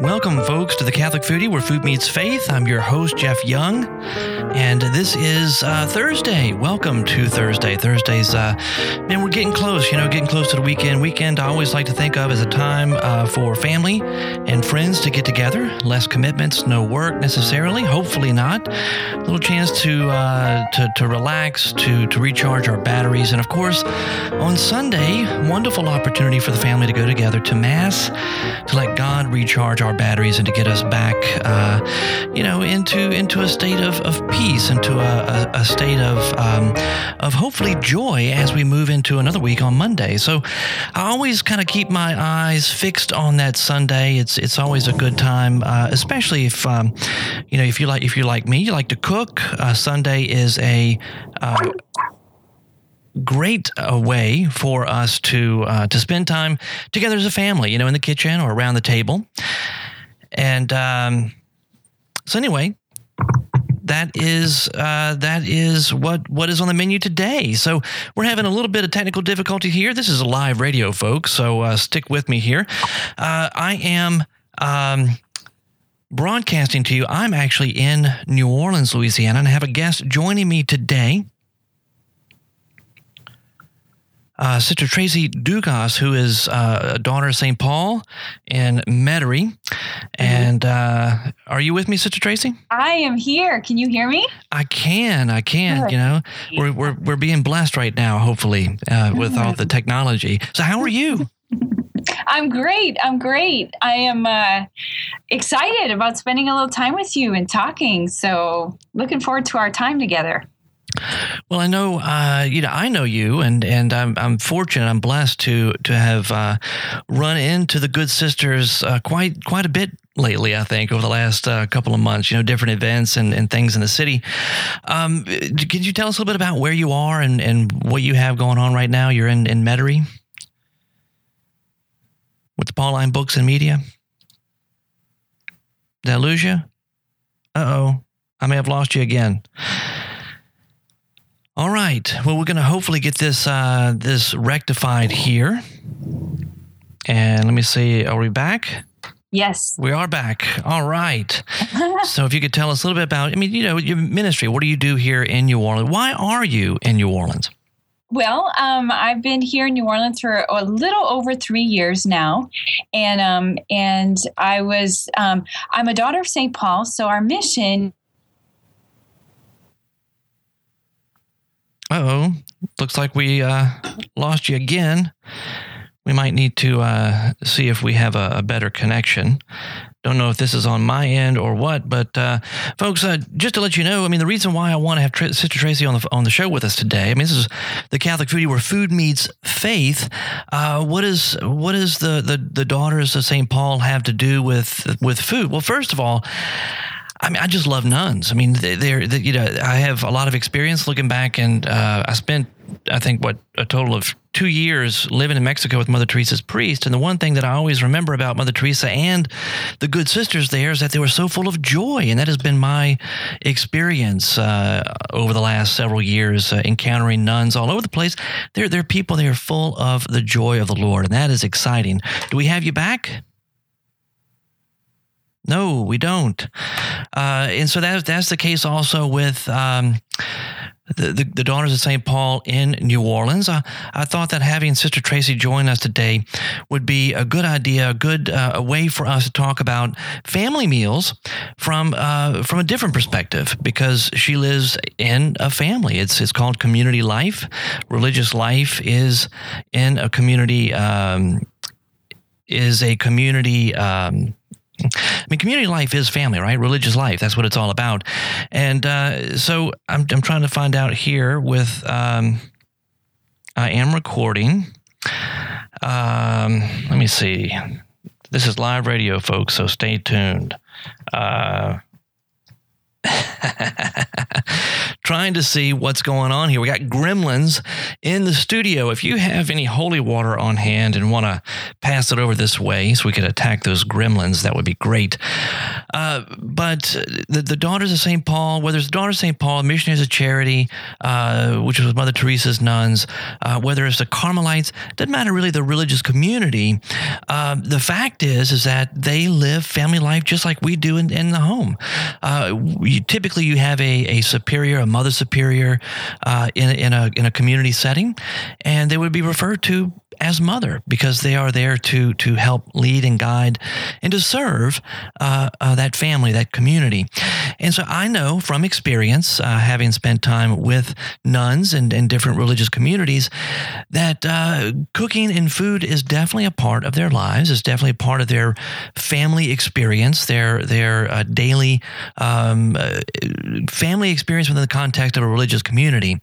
Welcome, folks, to the Catholic Foodie, where food meets faith. I'm your host, Jeff Young, and this is uh, Thursday. Welcome to Thursday. Thursdays, uh, man, we're getting close. You know, getting close to the weekend. Weekend, I always like to think of as a time uh, for family and friends to get together. Less commitments, no work necessarily. Hopefully not. A little chance to uh, to, to relax, to to recharge our batteries, and of course, on Sunday, wonderful opportunity for the family to go together to mass, to let God recharge our batteries and to get us back, uh, you know, into into a state of, of peace, into a, a, a state of um, of hopefully joy as we move into another week on Monday. So I always kind of keep my eyes fixed on that Sunday. It's it's always a good time, uh, especially if um, you know if you like if you like me, you like to cook. Uh, Sunday is a uh, great uh, way for us to uh, to spend time together as a family, you know, in the kitchen or around the table. And um, so, anyway, that is uh, that is what what is on the menu today. So we're having a little bit of technical difficulty here. This is a live radio, folks. So uh, stick with me here. Uh, I am. Um, broadcasting to you. I'm actually in New Orleans, Louisiana, and I have a guest joining me today uh, Sister Tracy Dugas, who is uh, a daughter of St. Paul in Metairie. And uh, are you with me, Sister Tracy? I am here. Can you hear me? I can. I can. Good. You know, we're, we're, we're being blessed right now, hopefully, uh, with all the technology. So, how are you? I'm great. I'm great. I am uh, excited about spending a little time with you and talking. So, looking forward to our time together. Well, I know, uh, you know, I know you, and and I'm I'm fortunate, I'm blessed to to have uh, run into the good sisters uh, quite quite a bit lately. I think over the last uh, couple of months, you know, different events and, and things in the city. Um, could you tell us a little bit about where you are and, and what you have going on right now? You're in in Metairie with the Pauline Books and Media. Did I lose you? Uh oh, I may have lost you again. All right. Well, we're going to hopefully get this uh, this rectified here. And let me see. Are we back? Yes. We are back. All right. so if you could tell us a little bit about, I mean, you know, your ministry. What do you do here in New Orleans? Why are you in New Orleans? Well, um, I've been here in New Orleans for a little over three years now, and um, and I was um, I'm a daughter of St. Paul, so our mission oh, looks like we uh, lost you again. We might need to uh, see if we have a, a, better connection. Don't know if this is on my end or what, but uh, folks, uh, just to let you know, I mean, the reason why I want to have Tr- Sister Tracy on the on the show with us today, I mean, this is the Catholic Foodie where food meets faith. Uh, what is what is the, the the daughters of Saint Paul have to do with with food? Well, first of all. I mean, I just love nuns. I mean, they're, they, you know, I have a lot of experience looking back, and uh, I spent, I think, what a total of two years living in Mexico with Mother Teresa's priest. And the one thing that I always remember about Mother Teresa and the good sisters there is that they were so full of joy, and that has been my experience uh, over the last several years, uh, encountering nuns all over the place. They're they're people. They are full of the joy of the Lord, and that is exciting. Do we have you back? No, we don't. Uh, and so that, that's the case also with um, the, the, the, Daughters of St. Paul in New Orleans. I, I thought that having Sister Tracy join us today would be a good idea, a good uh, a way for us to talk about family meals from uh, from a different perspective because she lives in a family. It's, it's called community life. Religious life is in a community, um, is a community. Um, I mean, community life is family, right? Religious life. That's what it's all about. And uh, so I'm, I'm trying to find out here with, um, I am recording. Um, let me see. This is live radio, folks, so stay tuned. Uh, trying to see what's going on here. We got gremlins in the studio. If you have any holy water on hand and want to pass it over this way so we could attack those gremlins, that would be great. Uh, but the, the Daughters of St. Paul, whether it's the Daughters of St. Paul, Missionaries of Charity, uh, which was Mother Teresa's nuns, uh, whether it's the Carmelites, doesn't matter really the religious community. Uh, the fact is, is that they live family life just like we do in, in the home. You, typically, you have a, a superior, a mother superior uh, in, in, a, in a community setting, and they would be referred to as mother because they are there to to help lead and guide and to serve uh, uh, that family, that community. And so I know from experience, uh, having spent time with nuns and, and different religious communities, that uh, cooking and food is definitely a part of their lives. It's definitely a part of their family experience, their their uh, daily um, uh, family experience within the context of a religious community.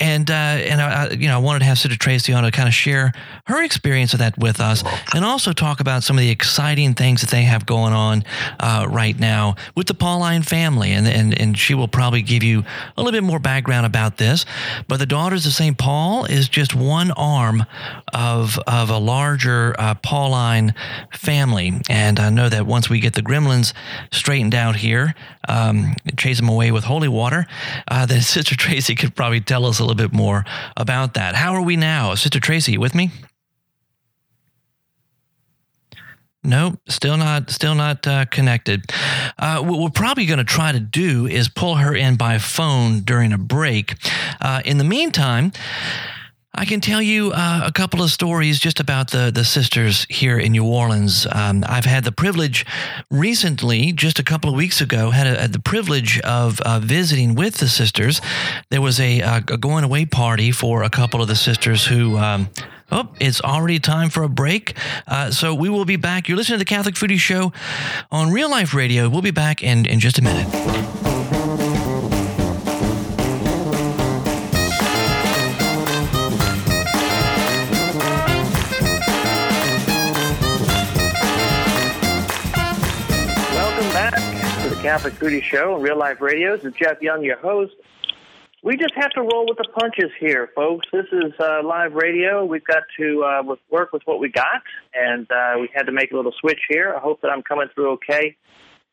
And and I, you know I wanted to have Sister Tracy on to kind of share her experience of that with us and also talk about some of the exciting things that they have going on uh, right now with the Pauline family. And, and, and she will probably give you a little bit more background about this. But the Daughters of St. Paul is just one arm of, of a larger uh, Pauline family. And I know that once we get the gremlins straightened out here, um, chase them away with holy water, uh, then Sister Tracy could probably tell us a little bit more about that. How are we now? Sister Tracy, with me? Nope, still not, still not uh, connected. Uh, what we're probably going to try to do is pull her in by phone during a break. Uh, in the meantime, I can tell you uh, a couple of stories just about the, the sisters here in New Orleans. Um, I've had the privilege recently, just a couple of weeks ago, had, a, had the privilege of uh, visiting with the sisters. There was a, uh, a, going away party for a couple of the sisters who. Um, Oh, it's already time for a break. Uh, so we will be back. You're listening to the Catholic Foodie Show on Real Life Radio. We'll be back in, in just a minute. Welcome back to the Catholic Foodie Show on Real Life Radio. This is Jeff Young, your host we just have to roll with the punches here, folks. This is uh, live radio. We've got to uh, work with what we got, and uh, we had to make a little switch here. I hope that I'm coming through okay.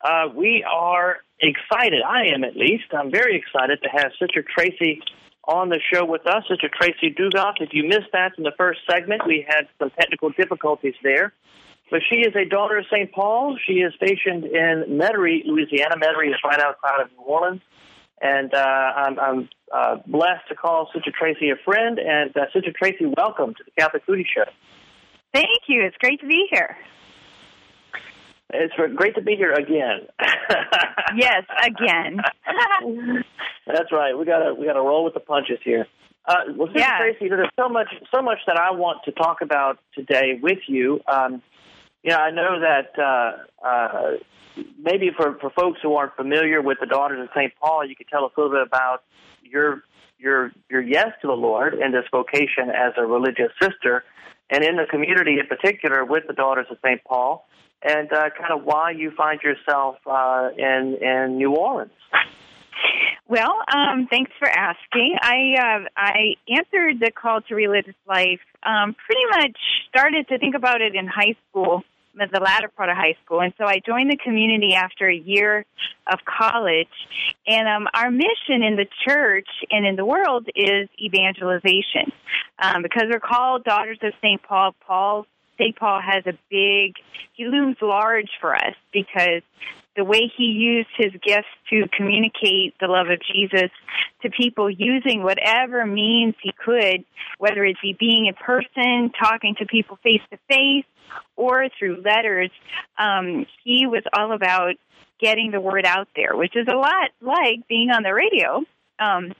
Uh, we are excited. I am at least. I'm very excited to have Sister Tracy on the show with us. Sister Tracy Dugas. If you missed that in the first segment, we had some technical difficulties there. But she is a daughter of St. Paul. She is stationed in Metairie, Louisiana. Metairie is right outside of New Orleans. And uh, I'm, I'm uh, blessed to call Sister Tracy a friend. And uh, Sister Tracy, welcome to the Catholic Foodie Show. Thank you. It's great to be here. It's great to be here again. yes, again. That's right. We gotta we gotta roll with the punches here. Uh, well, Sister yeah. Tracy, there's so much so much that I want to talk about today with you. Um, you know, I know that uh, uh, maybe for, for folks who aren't familiar with the Daughters of St. Paul, you could tell us a little bit about your your your yes to the Lord and this vocation as a religious sister, and in the community in particular with the Daughters of St. Paul, and uh, kind of why you find yourself uh, in in New Orleans. Well, um, thanks for asking. I uh, I answered the call to religious life. Um, pretty much started to think about it in high school the latter part of high school. And so I joined the community after a year of college. And um, our mission in the church and in the world is evangelization. Um, because we're called Daughters of St. Paul, Paul St. Paul has a big, he looms large for us because the way he used his gifts to communicate the love of Jesus to people using whatever means he could, whether it be being in person, talking to people face to face, or through letters. Um, he was all about getting the word out there, which is a lot like being on the radio. Um,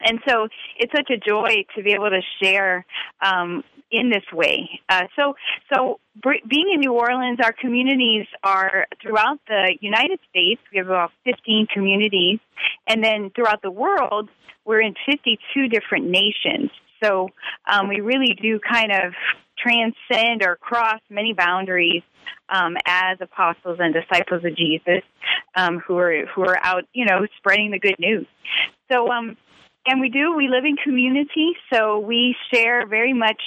and so it's such a joy to be able to share um, in this way. Uh, so, so being in New Orleans, our communities are throughout the United States. We have about 15 communities, and then throughout the world, we're in 52 different nations. So um, we really do kind of transcend or cross many boundaries um, as apostles and disciples of Jesus um, who are who are out, you know, spreading the good news. So, um, and we do. We live in community, so we share very much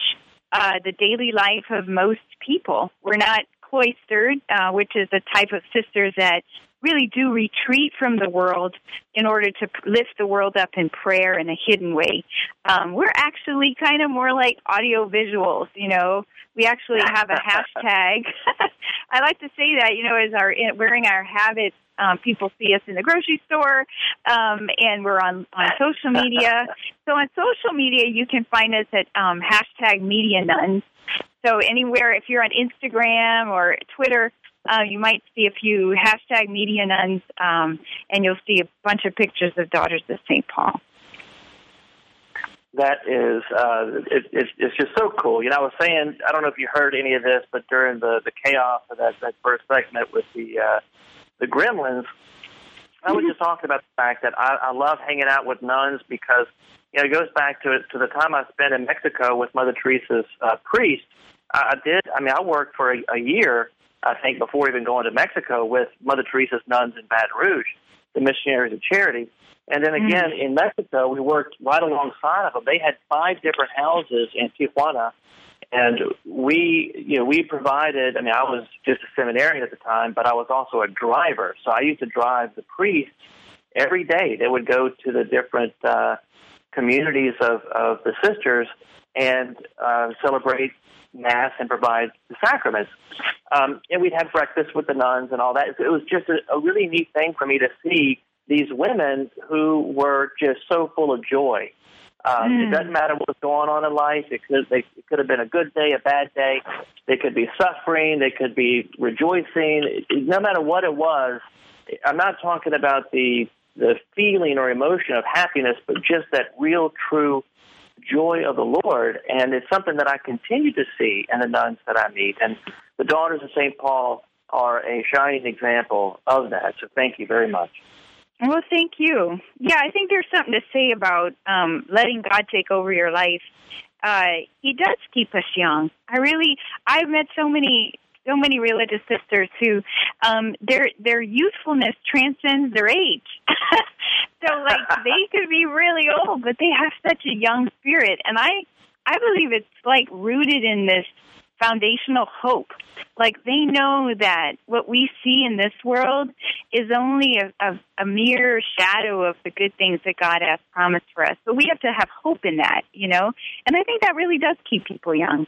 uh, the daily life of most people. We're not cloistered, uh, which is a type of sisters that really do retreat from the world in order to lift the world up in prayer in a hidden way. Um, we're actually kind of more like audio visuals, you know. We actually have a hashtag. I like to say that, you know, as our wearing our habits, um, people see us in the grocery store, um, and we're on on social media. So on social media, you can find us at um, hashtag Media Nuns. So anywhere, if you're on Instagram or Twitter, uh, you might see a few hashtag media nuns, um, and you'll see a bunch of pictures of Daughters of St. Paul. That is, uh, it, it's, it's just so cool. You know, I was saying, I don't know if you heard any of this, but during the, the chaos of that, that first segment with the, uh, the gremlins, I was mm-hmm. just talking about the fact that I, I love hanging out with nuns because, you know, it goes back to to the time I spent in Mexico with Mother Teresa's uh, priest. I did. I mean, I worked for a, a year I think, before even going to Mexico with Mother Teresa's nuns in Baton Rouge, the Missionaries of Charity. And then again mm-hmm. in Mexico, we worked right alongside of them. They had five different houses in Tijuana, and we, you know, we provided. I mean, I was just a seminarian at the time, but I was also a driver. So I used to drive the priests every day. They would go to the different uh, communities of of the sisters and uh, celebrate mass and provide the sacraments. Um, and we'd have breakfast with the nuns and all that. It was just a, a really neat thing for me to see these women who were just so full of joy. Um, mm. It doesn't matter what's going on in life. It could they, it could have been a good day, a bad day. They could be suffering. They could be rejoicing. No matter what it was, I'm not talking about the the feeling or emotion of happiness, but just that real, true joy of the Lord. And it's something that I continue to see in the nuns that I meet. And the Daughters of St. Paul are a shining example of that. So thank you very much. Well, thank you. Yeah, I think there's something to say about um, letting God take over your life. Uh, he does keep us young. I really, I've met so many so many religious sisters who um their their youthfulness transcends their age so like they could be really old but they have such a young spirit. And i i believe it's like rooted in this foundational hope. Like they know that what we see in this world is only a, a, a mere shadow of the good things that god has promised for us. But we have to have hope in that you know? And i think that really does keep people young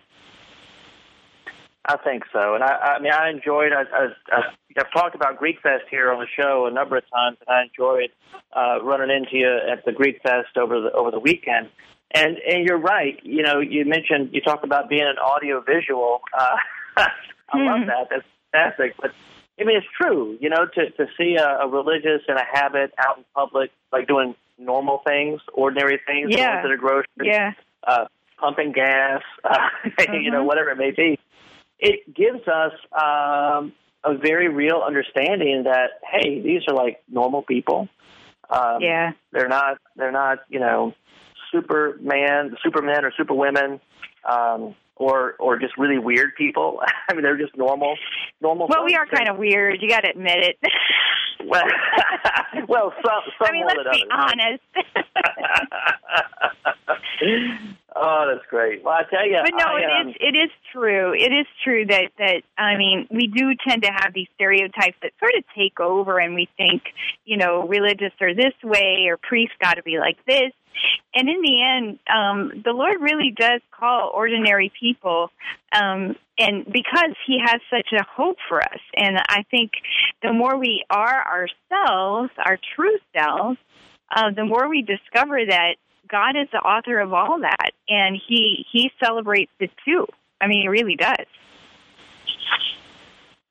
I think so, and I, I mean, I enjoyed. I, I, I've talked about Greek Fest here on the show a number of times, and I enjoyed uh, running into you at the Greek Fest over the over the weekend. And and you're right. You know, you mentioned you talk about being an audio visual. Uh, I mm. love hmm. that. That's fantastic. But I mean, it's true. You know, to to see a, a religious and a habit out in public, like doing normal things, ordinary things, yeah, to the grocery, yeah, uh, pumping gas, uh, mm-hmm. you know, mm-hmm. whatever it may be it gives us um, a very real understanding that hey, these are like normal people. Um, yeah, they're not they're not you know Superman, Supermen or Superwomen. Um, or or just really weird people. I mean, they're just normal, normal. Well, we are kind of weird. You got to admit it. well, well, some, some I mean, let's be honest. Oh, that's great. Well, I tell you, but no, I, it um, is it is true. It is true that that I mean, we do tend to have these stereotypes that sort of take over, and we think, you know, religious are this way, or priests got to be like this. And in the end, um, the Lord really does call ordinary people, um, and because He has such a hope for us, and I think the more we are ourselves, our true selves, uh, the more we discover that God is the author of all that, and He He celebrates it too. I mean, He really does.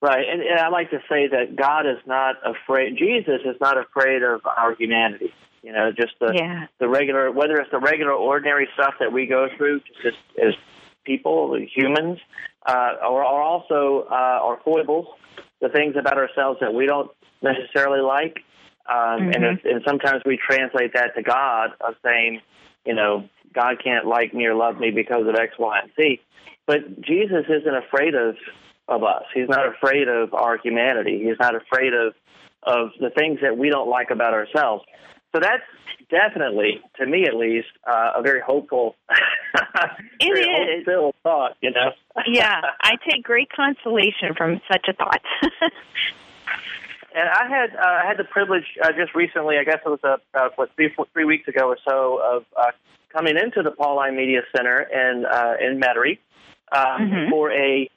Right, and, and I like to say that God is not afraid. Jesus is not afraid of our humanity. You know, just the yeah. the regular, whether it's the regular, ordinary stuff that we go through, just as people, humans, uh, or, or also uh, our foibles, the things about ourselves that we don't necessarily like. Um, mm-hmm. and, and sometimes we translate that to God of saying, you know, God can't like me or love me because of X, Y, and Z. But Jesus isn't afraid of of us. He's not afraid of our humanity. He's not afraid of of the things that we don't like about ourselves. So that's definitely, to me at least, uh, a very hopeful, it very is. hope thought. You know. yeah, I take great consolation from such a thought. and I had uh, I had the privilege uh, just recently. I guess it was uh, about what three four, three weeks ago or so of uh, coming into the Pauline Media Center in uh, in Metairie um, Mhm. for a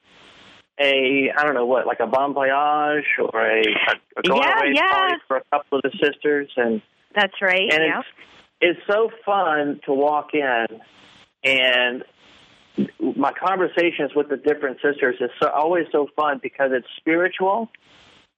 a I don't know what like a bon voyage or a, a, a going Yeah, away yeah. party for a couple of the sisters and That's right. and yeah. it's it's so fun to walk in and my conversations with the different sisters is so, always so fun because it's spiritual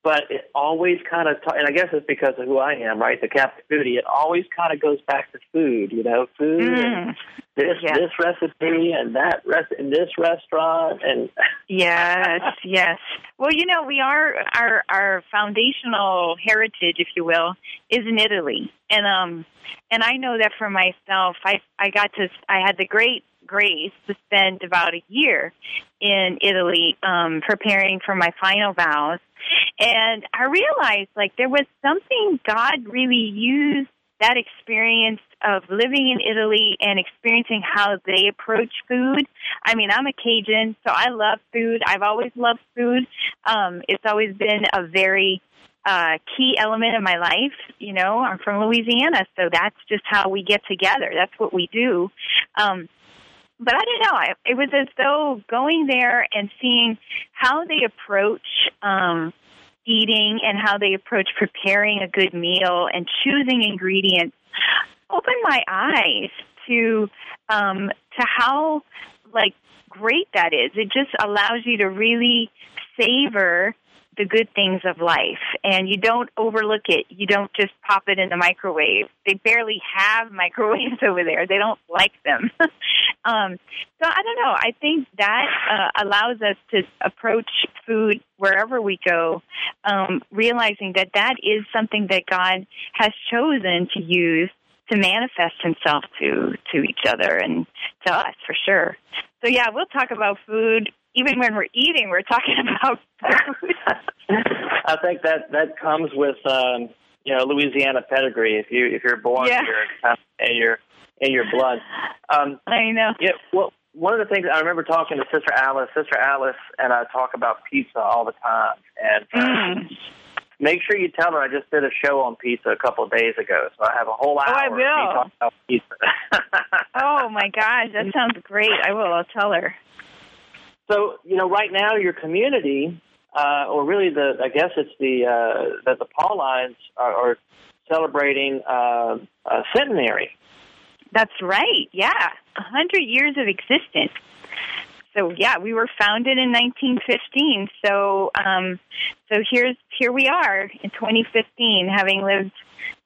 but it always kind of and i guess it's because of who i am right the catholic foodie it always kind of goes back to food you know food and Mm, this Yeah. this recipe and that rest in this restaurant and yes, yes. Well, you know, we are our our foundational heritage, if you will, is in Italy, and um, and I know that for myself, I I got to I had the great grace to spend about a year in Italy, um, preparing for my final vows, and I realized like there was something God really used that experience of living in Italy and experiencing how they approach food. I mean, I'm a Cajun, so I love food. I've always loved food. Um, it's always been a very uh, key element of my life. You know, I'm from Louisiana, so that's just how we get together. That's what we do. Um, but I don't know. I, it was as though going there and seeing how they approach um, eating and how they approach preparing a good meal and choosing ingredients opened my eyes to um, to how like great that is. It just allows you to really savor the good things of life and you don't overlook it. You don't just pop it in the microwave. They barely have microwaves over there. They don't like them. um, so I don't know. I think that uh, allows us to approach food wherever we go, um, realizing that that is something that God has chosen to use to manifest Himself to to each other and to us for sure. So yeah, we'll talk about food even when we're eating. We're talking about food. I think that that comes with um, you know Louisiana pedigree. If you if you're born Yeah. here, kind of in your in your blood. Um, I know. yeah. Well, one of the things I remember talking to Sister Alice. Sister Alice and I talk about pizza all the time, and uh, Mm. make sure you tell her I just did a show on pizza a couple of days ago, so I have a whole hour. Oh, I of me will. talking about pizza. Oh my gosh, that sounds great. I will. I'll tell her. So you know, right now your community, uh, or really the, I guess it's the uh, that the Paulines are, are celebrating uh, a centenary. That's right. Yeah, a hundred years of existence. So yeah, we were founded in 1915. So um, so here's here we are in 2015, having lived,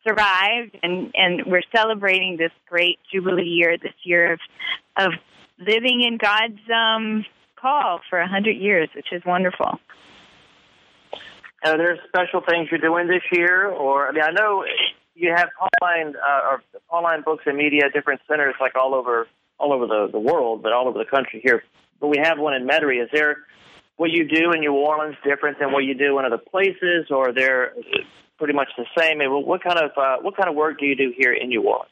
survived, and and we're celebrating this great jubilee year this year of of living in God's um, call for a hundred years, which is wonderful. Are there special things you're doing this year, or I mean, I know you have Pauline uh, or Pauline Books and Media, different centers like all over all over the, the world, but all over the country here. But we have one in Metairie. Is there what you do in New Orleans different than what you do in other places, or they're pretty much the same? Mean, what kind of uh, what kind of work do you do here in New Orleans?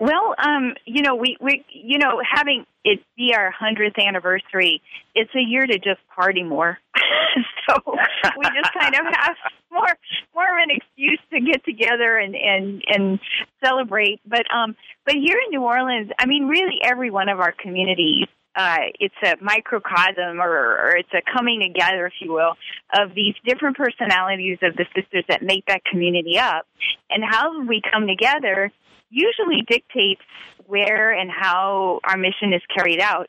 Well, um, you know, we, we, you know, having it be our hundredth anniversary, it's a year to just party more. so we just kind of have more, more of an excuse to get together and and and celebrate. But um, but here in New Orleans, I mean, really, every one of our communities. Uh, it's a microcosm or, or it's a coming together, if you will, of these different personalities of the sisters that make that community up. And how we come together usually dictates where and how our mission is carried out.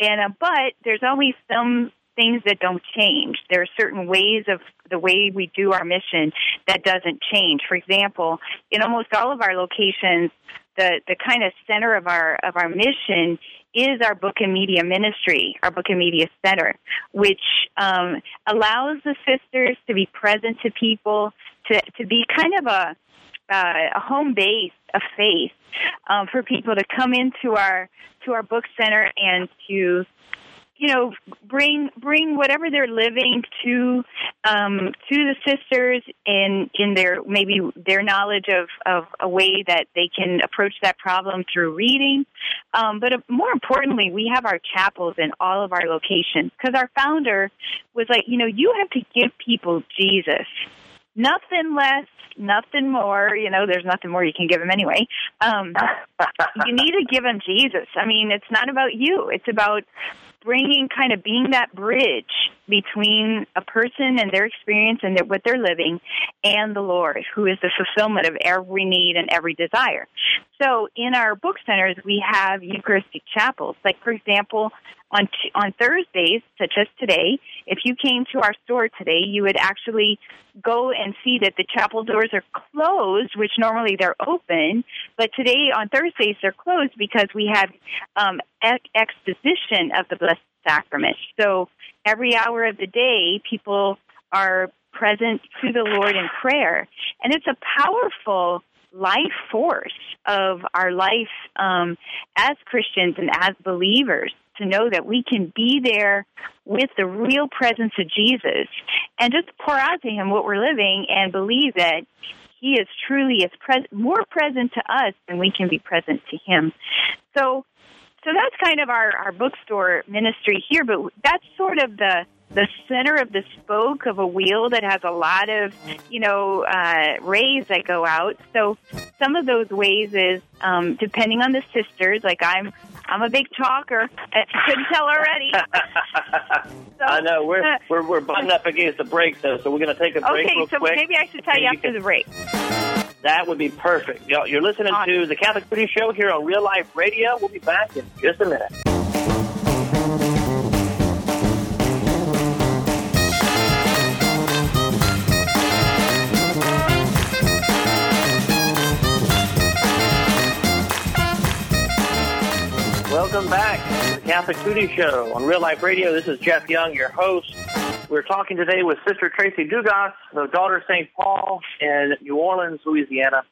And uh, but there's always some things that don't change. There are certain ways of the way we do our mission that doesn't change. For example, in almost all of our locations, the the kind of center of our of our mission is our book and media ministry, our book and media center, which um, allows the sisters to be present to people, to to be kind of a uh, a home base of faith um, for people to come into our to our book center and to you know bring bring whatever they're living to um, to the sisters in in their maybe their knowledge of of a way that they can approach that problem through reading um, but uh, more importantly we have our chapels in all of our locations because our founder was like you know you have to give people jesus nothing less nothing more. You know, there's nothing more you can give him anyway. Um, you need to give him Jesus. I mean, it's not about you. It's about bringing kind of being that bridge between a person and their experience and their, what they're living and the Lord, who is the fulfillment of every need and every desire. So in our book centers, we have Eucharistic chapels. Like, for example, on on Thursdays, such as today, if you came to our store today, you would actually go and see that the chapel doors are closed, which normally they're open. But today on Thursdays they're closed because we have um, ex- exposition of the Blessed Sacrament. So every hour of the day, people are present to the Lord in prayer, and it's a powerful life force of our life um, as Christians and as believers to know that we can be there with the real presence of Jesus and just pour out to him what we're living and believe that he is truly is more present to us than we can be present to him. So so that's kind of our, our bookstore ministry here, but that's sort of the the center of the spoke of a wheel that has a lot of, you know, uh, rays that go out. So some of those ways is um, depending on the sisters. Like I'm, I'm a big talker. As you couldn't tell already. so, I know we're uh, we're we're butting up against the break though, so we're going to take a break okay, so quick. maybe I should tell you after can, the break. That would be perfect. You're listening awesome. to the Catholic Foodie Show here on Real Life Radio. We'll be back in just a minute. Welcome back to the Catholic Foodie Show on Real Life Radio. This is Jeff Young, your host. We're talking today with Sister Tracy Dugas, the daughter of St. Paul in New Orleans, Louisiana.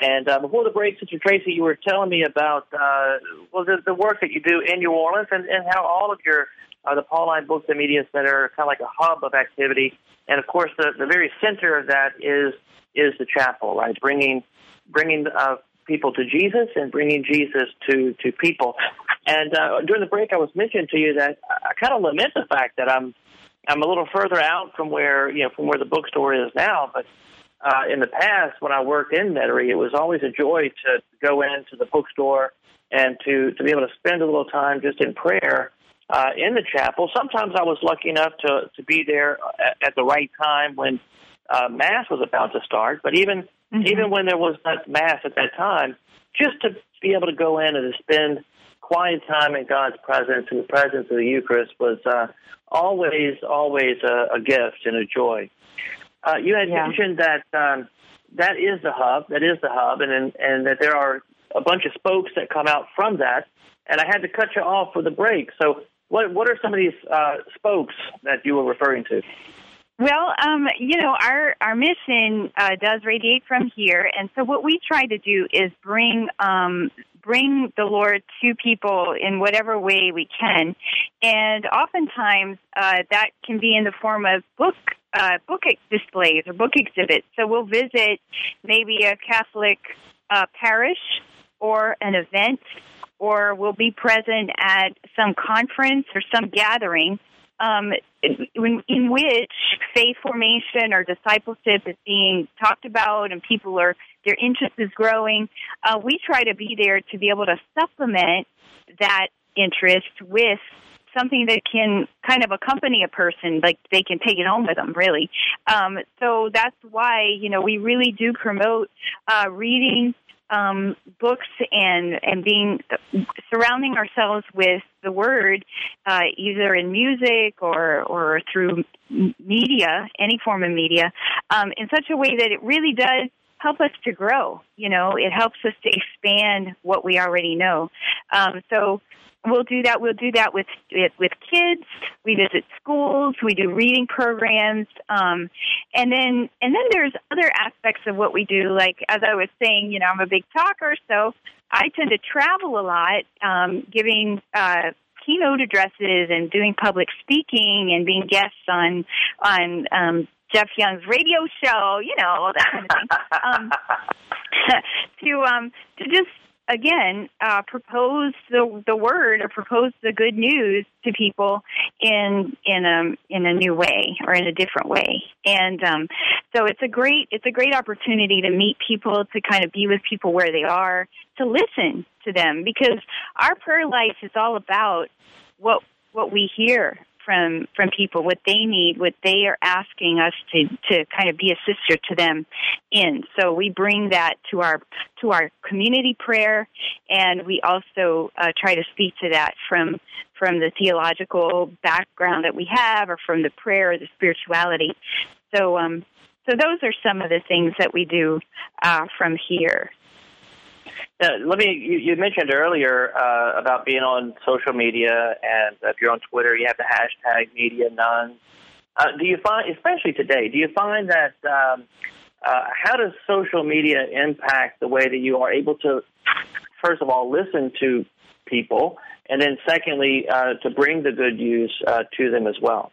And uh, before the break, Sister Tracy, you were telling me about uh, well the, the work that you do in New Orleans and, and how all of your uh, the Pauline Books and Media Center are kind of like a hub of activity. And of course, the, the very center of that is is the chapel, right? Bringing bringing uh, people to Jesus and bringing Jesus to to people. And uh, during the break, I was mentioning to you that I kind of lament the fact that I'm I'm a little further out from where you know from where the bookstore is now. But uh, in the past, when I worked in Metairie, it was always a joy to go into the bookstore and to to be able to spend a little time just in prayer. Uh, in the chapel. Sometimes I was lucky enough to to be there at, at the right time when uh, mass was about to start. But even mm-hmm. even when there was not mass at that time, just to be able to go in and to spend quiet time in God's presence and the presence of the Eucharist was uh, always always a, a gift and a joy. Uh, you had yeah. mentioned that um, that is the hub, that is the hub, and and that there are a bunch of spokes that come out from that. And I had to cut you off for the break. So, what what are some of these uh, spokes that you were referring to? Well, um, you know, our our mission uh, does radiate from here, and so what we try to do is bring um, bring the Lord to people in whatever way we can, and oftentimes uh, that can be in the form of book uh, book displays or book exhibits. So we'll visit maybe a Catholic uh, parish or an event, or we'll be present at some conference or some gathering um, in, in which faith formation or discipleship is being talked about and people are their interest is growing, uh, we try to be there to be able to supplement that interest with something that can kind of accompany a person, like they can take it home with them, really. Um, so that's why, you know, we really do promote uh, reading um, books and and being surrounding ourselves with the word, uh, either in music or or through media, any form of media, um, in such a way that it really does help us to grow. You know, it helps us to expand what we already know. Um, so we'll do that. We'll do that with with kids. We visit schools. We do reading programs, um, and then and then there's other aspects of what we do. Like as I was saying, you know, I'm a big talker, so I tend to travel a lot, um, giving uh, keynote addresses and doing public speaking and being guests on on um, Jeff Young's radio show, you know, all that kind of thing. um, to um, to just again uh, propose the the word or propose the good news to people in in a in a new way or in a different way. And um, so it's a great it's a great opportunity to meet people to kind of be with people where they are to listen to them because our prayer life is all about what what we hear from from people, what they need, what they are asking us to to kind of be a sister to them in. So we bring that to our to our community prayer, and we also uh, try to speak to that from from the theological background that we have, or from the prayer or the spirituality. So um, so those are some of the things that we do uh, from here. Uh, let me. You, you mentioned earlier uh, about being on social media, and if you're on Twitter, you have the hashtag Media Nun. Uh, do you find, especially today, do you find that um, uh, how does social media impact the way that you are able to, first of all, listen to people, and then secondly, uh, to bring the good news uh, to them as well?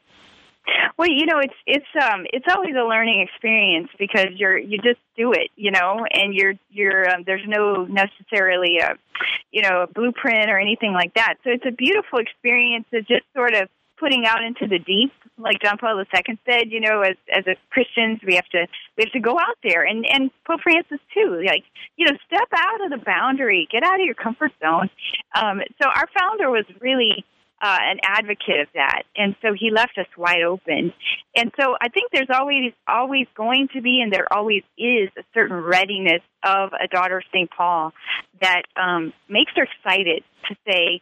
Well, you know, it's it's um it's always a learning experience because you're you just do it, you know, and you're you're um, there's no necessarily a you know a blueprint or anything like that. So it's a beautiful experience of just sort of putting out into the deep, like John Paul II said. You know, as as a Christians, we have to we have to go out there, and and Pope Francis too. Like you know, step out of the boundary, get out of your comfort zone. Um, so our founder was really uh, an advocate of that, and so he left us wide open. And so I think there's always always going to be, and there always is, a certain readiness of a daughter of St. Paul that um, makes her excited to say,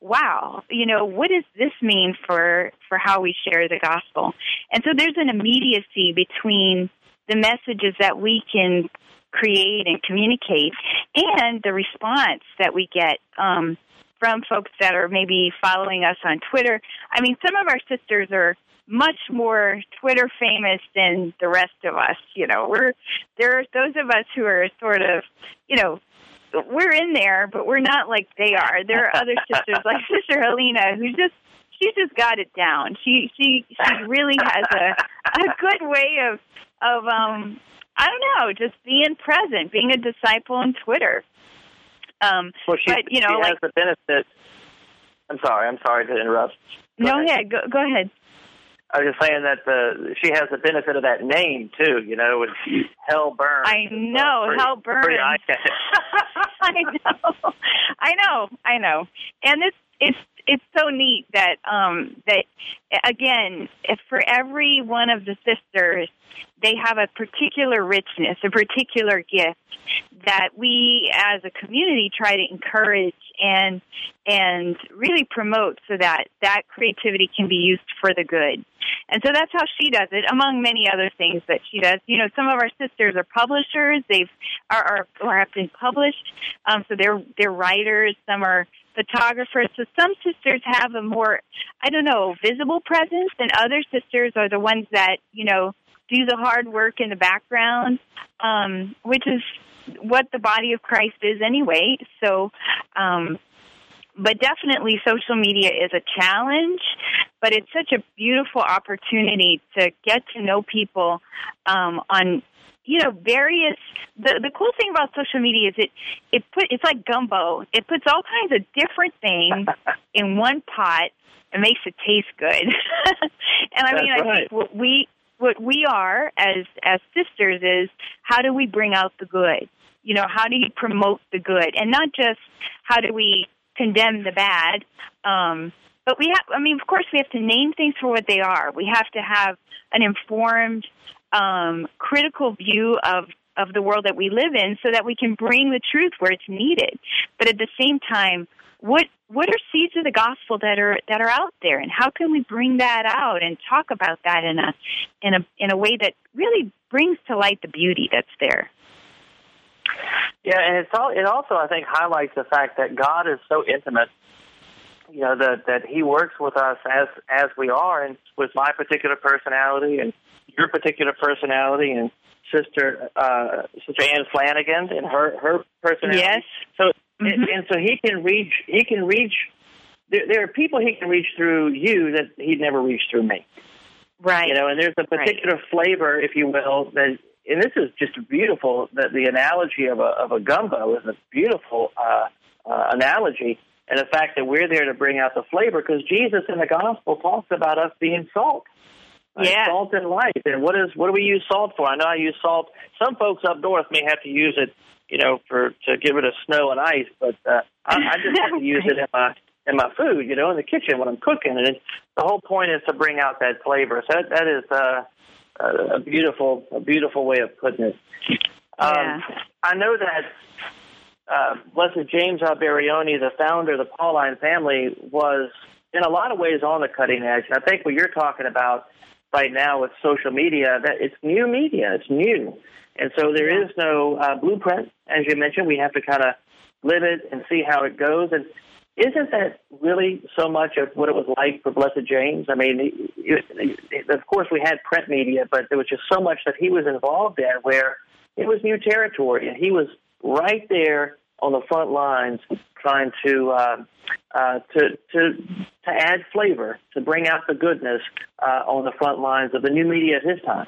"Wow, you know, what does this mean for for how we share the gospel?" And so there's an immediacy between the messages that we can create and communicate and the response that we get. Um, from folks that are maybe following us on Twitter. I mean, some of our sisters are much more Twitter famous than the rest of us. You know, we're there are those of us who are sort of, you know, we're in there, but we're not like they are. There are other sisters like Sister Helena who just she just got it down. She she she really has a a good way of of um I don't know, just being present, being a disciple on Twitter. Um, well, she, but you know, she like, has the benefit. I'm sorry. I'm sorry to interrupt. Go no, ahead. yeah, go, go ahead. I was just saying that the she has the benefit of that name too. You know, it's Hell Burns. I know pretty, Hell Burns. I know, I know, I know, and it's it's it's so neat that um that again for every one of the sisters they have a particular richness, a particular gift that we as a community try to encourage and and really promote so that that creativity can be used for the good. And so that's how she does it, among many other things that she does. You know, some of our sisters are publishers; they've are, are or have been published, um, so they're they're writers. Some are photographers. So some sisters have a more, I don't know, visible presence, and other sisters are the ones that you know do the hard work in the background, um, which is what the body of Christ is anyway. So, um, but definitely social media is a challenge, but it's such a beautiful opportunity to get to know people um, on you know various the the cool thing about social media is it it put it's like gumbo. It puts all kinds of different things in one pot and makes it taste good. And i That's mean i right. think what we what we are as as sisters is how do we bring out the good? You know how do you promote the good? And not just how do we condemn the bad um but we have i mean of course we have to name things for what they are. We have to have an informed um critical view of of the world that we live in so that we can bring the truth where it's needed. But at the same time what what are seeds of the gospel that are that are out there? And how can we bring that out and talk about that in a in a in a way that really brings to light the beauty that's there? Yeah, and it's all, it also I think highlights the fact that God is so intimate you know that that He works with us as as we are, and with my particular personality and your particular personality, and Sister uh, Sister Anne Flanagan and her her personality. Yes. So Mhm. and, and so he can reach. He can reach. There, there are people he can reach through you that he'd never reach through me. Right. You know, and there's a particular flavor, if you will, that and this is just beautiful. That the analogy of a of a gumbo is a beautiful uh, uh, analogy, and the fact that we're there to bring out the flavor because Jesus in the gospel talks about us being salt. Yeah. salt and light. And what is what do we use salt for? I know I use salt. Some folks up north may have to use it, you know, for to give it a snow and ice, but uh, I, I just have to use it in my in my food, you know, in the kitchen when I'm cooking. And it, the whole point is to bring out that flavor. So that, that is uh, a beautiful, a beautiful way of putting it. Um, Yeah. I know that uh, Blessed James Alberione, the founder of the Pauline family, was in a lot of ways on the cutting edge. And I think what you're talking about right now with social media, that it's new media, it's new, and so there is no uh, blueprint, as you mentioned. We have to kind of live it and see how it goes. And isn't that really so much of what it was like for Blessed James? I mean, it, it, of course, we had print media, but there was just so much that he was involved in where it was new territory, and he was right there on the front lines trying to uh, uh, to to to add flavor, to bring out the goodness uh, on the front lines of the new media at his time.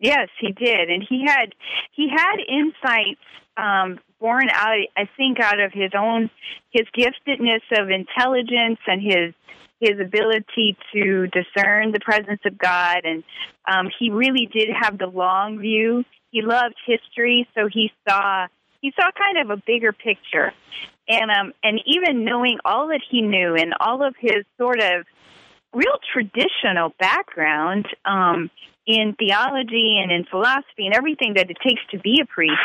Yes, he did, and he had he had insights um, born out, I think, out of his own his giftedness of intelligence and his his ability to discern the presence of God, and um, he really did have the long view. He loved history, so he saw he saw kind of a bigger picture, and um, and even knowing all that he knew and all of his sort of real traditional background um, in theology and in philosophy and everything that it takes to be a priest,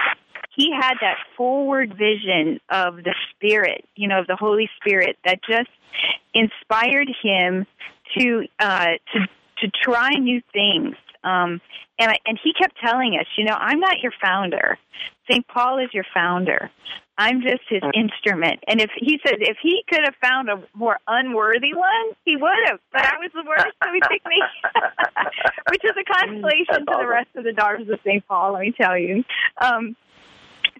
he had that forward vision of the Spirit, you know, of the Holy Spirit that just inspired him to uh, to to try new things. Um, and I, and he kept telling us, you know, I'm not your founder. St. Paul is your founder. I'm just his instrument. And if he said if he could have found a more unworthy one, he would have. But I was the worst, so he picked me, which is a consolation That's to the rest of the daughters of St. Paul. Let me tell you. Um,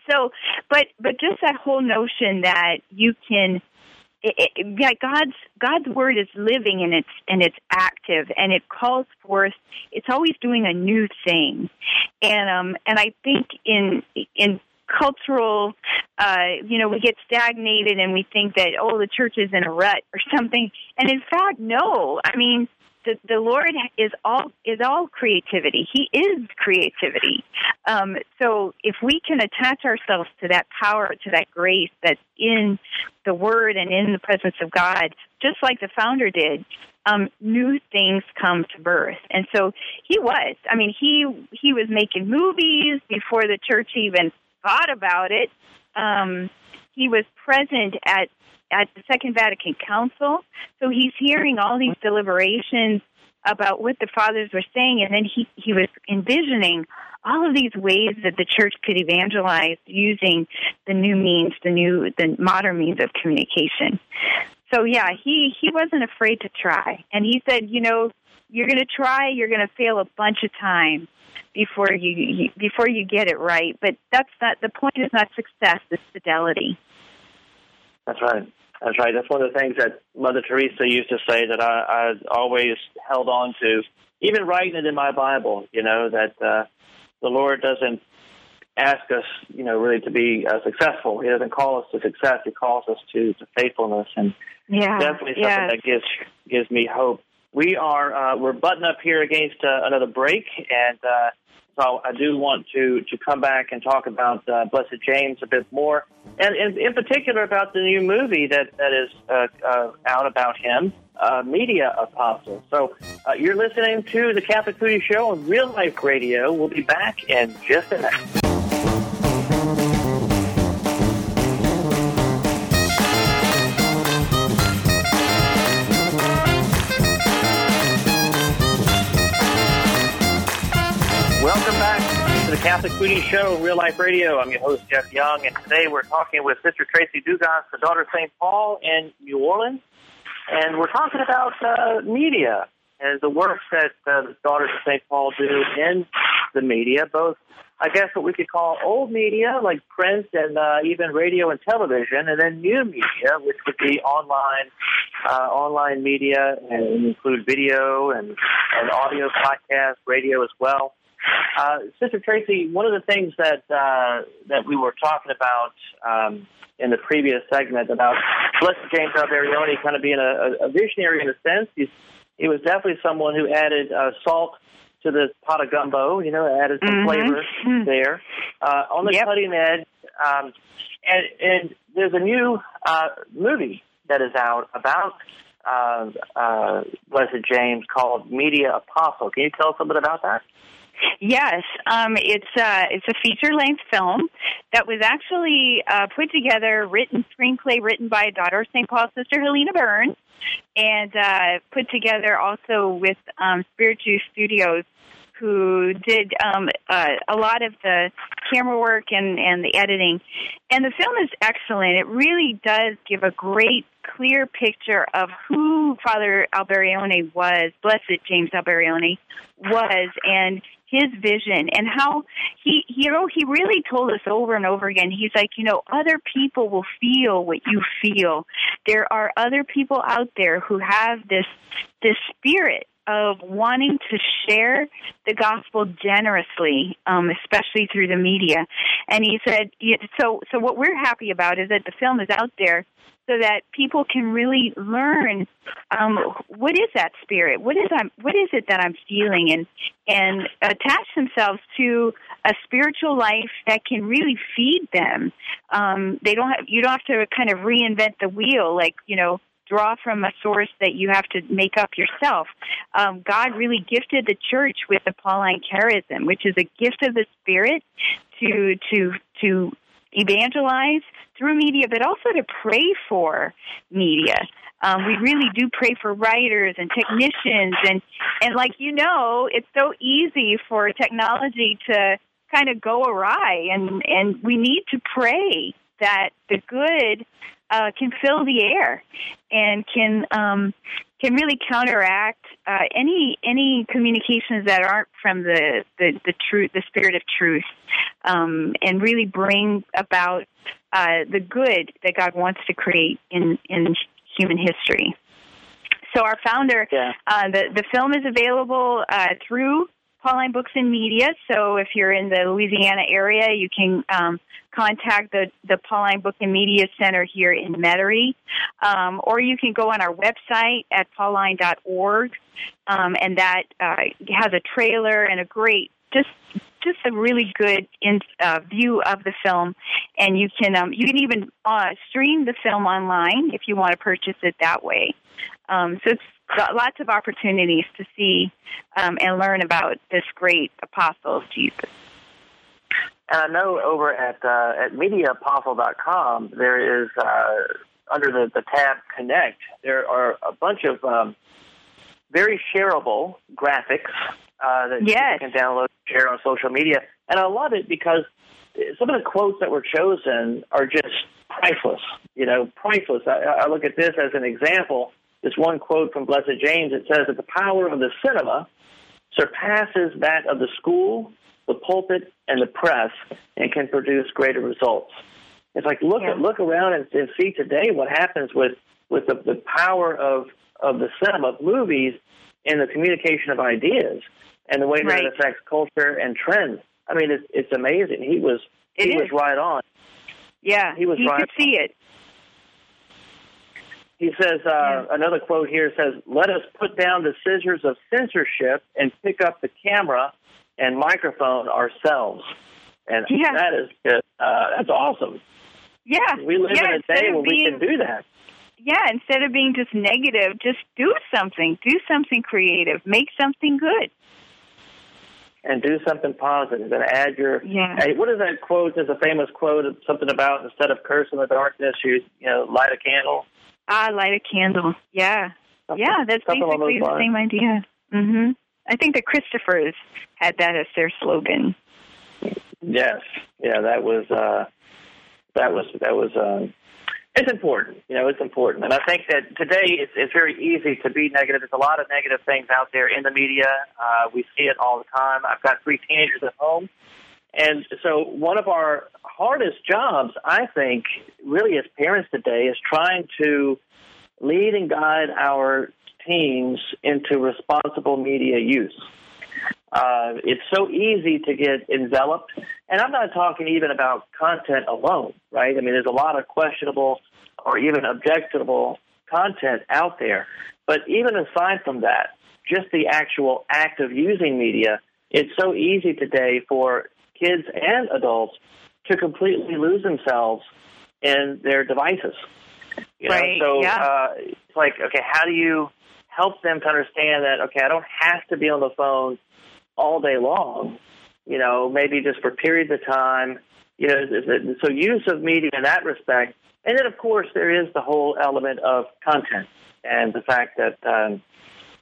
so, but but just that whole notion that you can it, it, yeah, God's God's word is living and it's and it's active and it calls forth. It's always doing a new thing, and um and I think in in cultural, uh, you know, we get stagnated and we think that oh the church is in a rut or something, and in fact, no. I mean, the the Lord is all is all creativity. He is creativity. Um, so if we can attach ourselves to that power, to that grace that's in the Word and in the presence of God, just like the founder did, um, new things come to birth. And so he was. I mean, he he was making movies before the church even thought about it. Um, he was present at at the Second Vatican Council, so he's hearing all these deliberations about what the fathers were saying, and then he he was envisioning all of these ways that the church could evangelize using the new means, the new the modern means of communication. So yeah, he he wasn't afraid to try, and he said, you know, you're going to try, you're going to fail a bunch of times before you, you before you get it right. But that's not the point. Is not success; it's fidelity. That's right. That's right. That's one of the things that Mother Teresa used to say that I, I always held on to, even writing it in my Bible. You know that uh, the Lord doesn't ask us, you know, really to be uh, successful. He doesn't call us to success. He calls us to, to faithfulness, and Yeah, definitely something yes. that gives gives me hope. We are uh, we're butting up here against uh, another break, and uh, so I do want to to come back and talk about uh, Blessed James a bit more, and, and in particular about the new movie that that is uh, uh, out about him, uh, Media Apostle. So uh, you're listening to the Catholic Foodie Show on Real Life Radio. We'll be back in just a minute. Catholic Foodie Show, Real Life Radio. I'm your host, Jeff Young, and today we're talking with Sister Tracey Dugas, the daughter of St. Paul in New Orleans. and we're talking about uh, media and the work that uh, the Daughters of St. Paul do in the media, both, I guess, what we could call old media, like print and uh, even radio and television, and then new media, which would be online, uh, online media, and include video and, and audio, podcast, radio as well. Uh, Sister Tracey, one of the things that uh, that we were talking about um, in the previous segment about Blessed James Alberione kind of being a, a visionary in a sense, he's he was definitely someone who added uh, salt to the pot of gumbo. You know, added some Mhm. flavor there uh, on the Yep. cutting edge. Um, and, and there's a new uh, movie that is out about uh, uh, Blessed James called Media Apostle. Can you tell us a bit about that? Yes, um, it's uh, it's a feature length film that was actually uh, put together, written screenplay written by a daughter of St. Paul, Sister Helena Burns, and uh, put together also with um, Spirit Juice Studios, who did um, uh, a lot of the camera work and and the editing. And the film is excellent. It really does give a great, clear picture of who Father Alberione was, Blessed James Alberione was, and his vision and how he you know he really told us over and over again. He's like you know other people will feel what you feel. There are other people out there who have this this spirit of wanting to share the gospel generously, um, especially through the media. And he said, so so what we're happy about is that the film is out there so that people can really learn um, what is that spirit, what is I'm, what is it that I'm feeling, and and attach themselves to a spiritual life that can really feed them. Um, they don't have, you don't have to kind of reinvent the wheel, like you know draw from a source that you have to make up yourself. Um, God really gifted the church with the Pauline charism, which is a gift of the Spirit to to to evangelize through media, but also to pray for media. Um, we really do pray for writers and technicians, and and like you know, it's so easy for technology to kind of go awry, and and we need to pray that the good uh, can fill the air and can um, can really counteract uh, any any communications that aren't from the the, the truth, the spirit of truth, um, and really bring about uh, the good that God wants to create in in human history. So our founder, Yeah. uh, the the film is available uh, through Pauline Books and Media. So if you're in the Louisiana area, you can um, contact the the Pauline Book and Media Center here in Metairie, um, or you can go on our website at pauline.org, um, and that uh, has a trailer and a great just just a really good in, uh, view of the film, and you can um, you can even uh, stream the film online if you want to purchase it that way. Um, so it's got lots of opportunities to see um, and learn about this great apostle of Jesus. And I know over at uh, at MediaApostle.com there is uh, under the, the tab Connect there are a bunch of um, very shareable graphics uh, that Yes. you can download and share on social media. And I love it because some of the quotes that were chosen are just priceless. You know, priceless. I, I look at this as an example. This one quote from Blessed James. It says that the power of the cinema surpasses that of the school, the pulpit, and the press, and can produce greater results. It's like look Yeah. look around and, and see today what happens with with the, the power of of the cinema, of movies, and the communication of ideas, and the way that Right. it affects culture and trends. I mean, it's it's amazing. He was It he is. was right on. Yeah, He was you right. could see it. He says uh, another quote here says, "Let us put down the scissors of censorship and pick up the camera and microphone ourselves." And Yeah. that is just, uh, that's awesome. Yeah, We live yeah, in a day of where we being- can do that. Yeah, instead of being just negative, just do something. Do something creative. Make something good. and do something positive and add your Yeah. hey, what is that quote there's a famous quote something about instead of cursing the darkness you you know light a candle Ah, light a candle. Yeah, Something- yeah, that's basically the same idea. Mm-hmm. I think the Christophers had that as their slogan. yes yeah that was uh that was that was uh It's important, you know. It's important, and I think that today it's, it's very easy to be negative. There's a lot of negative things out there in the media. Uh, we see it all the time. I've got three teenagers at home, and so one of our hardest jobs, I think, really as parents today, is trying to lead and guide our teens into responsible media use. Uh, it's so easy to get enveloped. And I'm not talking even about content alone, right? I mean, there's a lot of questionable or even objectionable content out there. But even aside from that, just the actual act of using media, it's so easy today for kids and adults to completely lose themselves in their devices. You know? Right, So yeah. uh, it's like, okay, how do you help them to understand that, okay, I don't have to be on the phone all day long, you know, maybe just for periods of time, you know, so use of media in that respect. And then, of course, there is the whole element of content and the fact that um,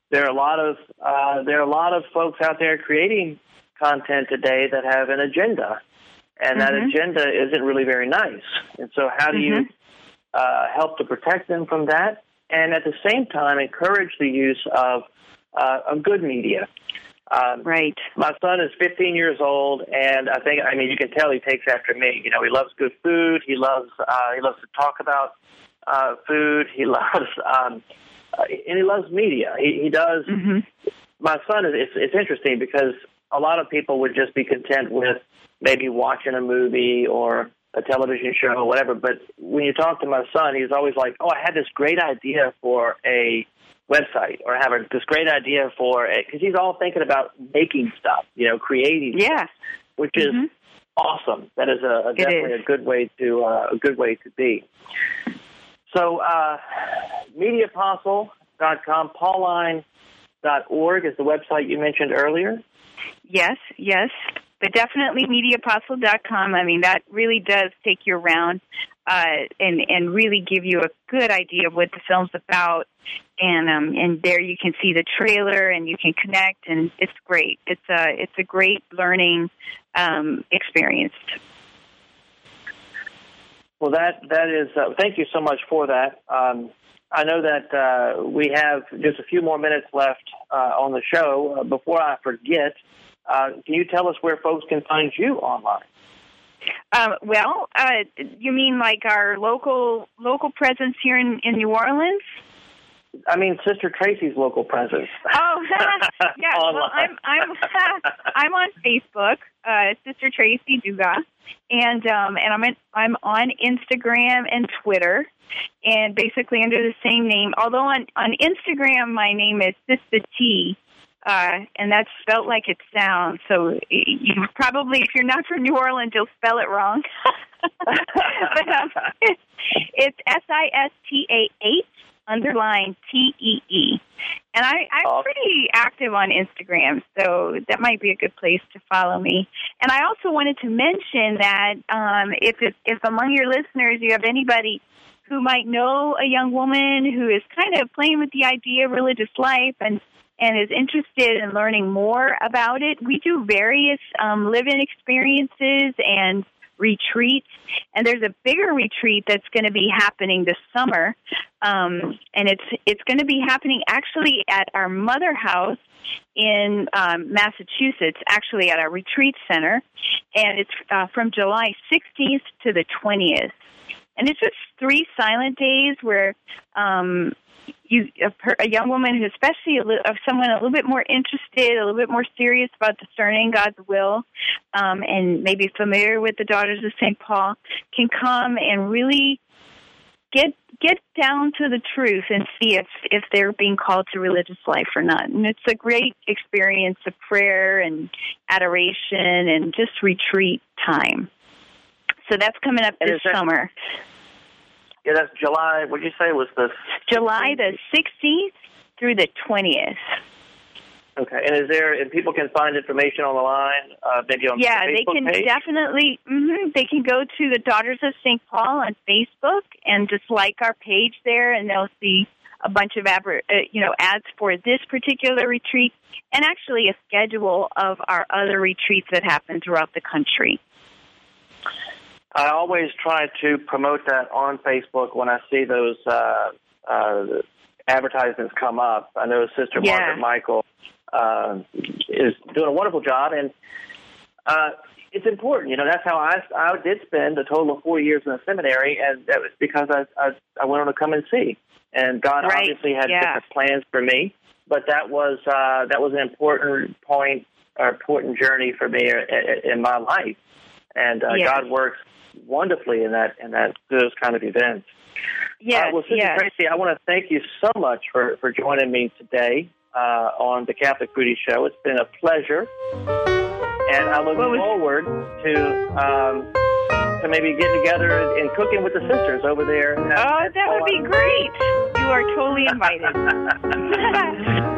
there are a lot of uh, there are a lot of folks out there creating content today that have an agenda, and that Mhm. agenda isn't really very nice. And so, how do you uh, help to protect them from that, and at the same time encourage the use of uh, of good media? Um, Right. my son is 15 years old, and I think I mean you can tell he takes after me. You know, he loves good food. He loves uh, he loves to talk about uh, food. He loves um, uh, and he loves media. He, he does. hmm My son is it's, it's interesting because a lot of people would just be content with maybe watching a movie or a television show or whatever. But when you talk to my son, he's always like, "Oh, I had this great idea for a." website or I have a, this great idea for it," because he's all thinking about making stuff, you know, creating Yeah. which is Mhm. awesome. That is a, a definitely is. a good way to uh, a good way to be. So, uh, mediaapostle.com, pauline.org is the website you mentioned earlier. Yes, yes. But definitely mediaapostle.com. I mean, that really does take you around uh, and and really give you a good idea of what the film's about. And um, and there you can see the trailer and you can connect, and it's great. It's a it's a great learning um, experience. Well, that that is. Uh, thank you so much for that. Um, I know that uh, we have just a few more minutes left uh, on the show. Uh, before I forget, uh, can you tell us where folks can find you online? Um, well, uh, you mean like our local local presence here in, in New Orleans? I mean, Sister Tracey's local presence. Oh, yeah. Well, I'm I'm I'm on Facebook, uh, Sister Tracy Dugas, and um, and I'm in, I'm on Instagram and Twitter, and basically under the same name. Although on on Instagram my name is Sister T. Uh, and that's spelt like it sounds. So you probably, if you're not from New Orleans, you'll spell it wrong. but, um, it's S I S T A H underline T E E. And I, I'm Awesome. pretty active on Instagram, so that might be a good place to follow me. And I also wanted to mention that um, if it, if among your listeners you have anybody who might know a young woman who is kind of playing with the idea of religious life and and is interested in learning more about it, we do various um, live-in experiences and retreats. And there's a bigger retreat that's going to be happening this summer, um, and it's it's going to be happening actually at our mother house in um, Massachusetts, actually at our retreat center, and it's uh, from July 16th to the 20th. And it's just three silent days where um, you a, a young woman who, especially a li- of someone a little bit more interested, a little bit more serious about discerning God's will, um, and maybe familiar with the Daughters of St. Paul, can come and really get get down to the truth and see if if they're being called to religious life or not. And it's a great experience of prayer and adoration and just retreat time. So that's coming up this that- summer. Yeah, that's July. What did you say was the July the 16th through the 20th. okay? And is there and people can find information on the line? Uh, maybe on Facebook. Yeah, the they can page? definitely. hmm they can go to the Daughters of St. Paul on Facebook and just like our page there, and they'll see a bunch of adver- uh, you know ads for this particular retreat, and actually a schedule of our other retreats that happen throughout the country. I always try to promote that on Facebook when I see those uh, uh, advertisements come up. I know Sister Yeah. Margaret Michael uh, is doing a wonderful job, and uh, it's important. You know, that's how I I did spend a total of four years in the seminary, and that was because I I, I went on to come and see, and God Right, obviously had yeah. different plans for me, but that was uh, that was an important point, or important journey for me in, in my life, and uh, Yes. God works wonderfully in that in that those kind of events. Yeah. Uh, well, Sister yes. Tracey, I want to thank you so much for, for joining me today uh, on the Catholic Foodie Show. It's been a pleasure, and I look was- forward to um, to maybe getting together and cooking with the sisters over there. at- Oh, at that would be great. You are totally invited.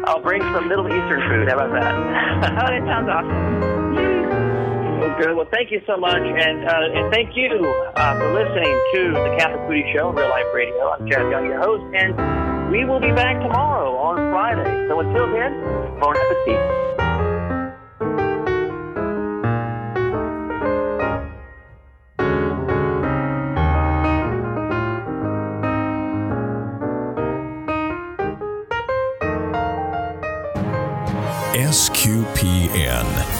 I'll bring some Middle Eastern food. How about that? oh, that sounds awesome. Well, good. Well, thank you so much, and uh, and thank you uh, for listening to the Catholic Foodie Show on Real Life Radio. I'm Jeff Young, your host, and we will be back tomorrow on Friday. So until then, bon appetit. SQPN,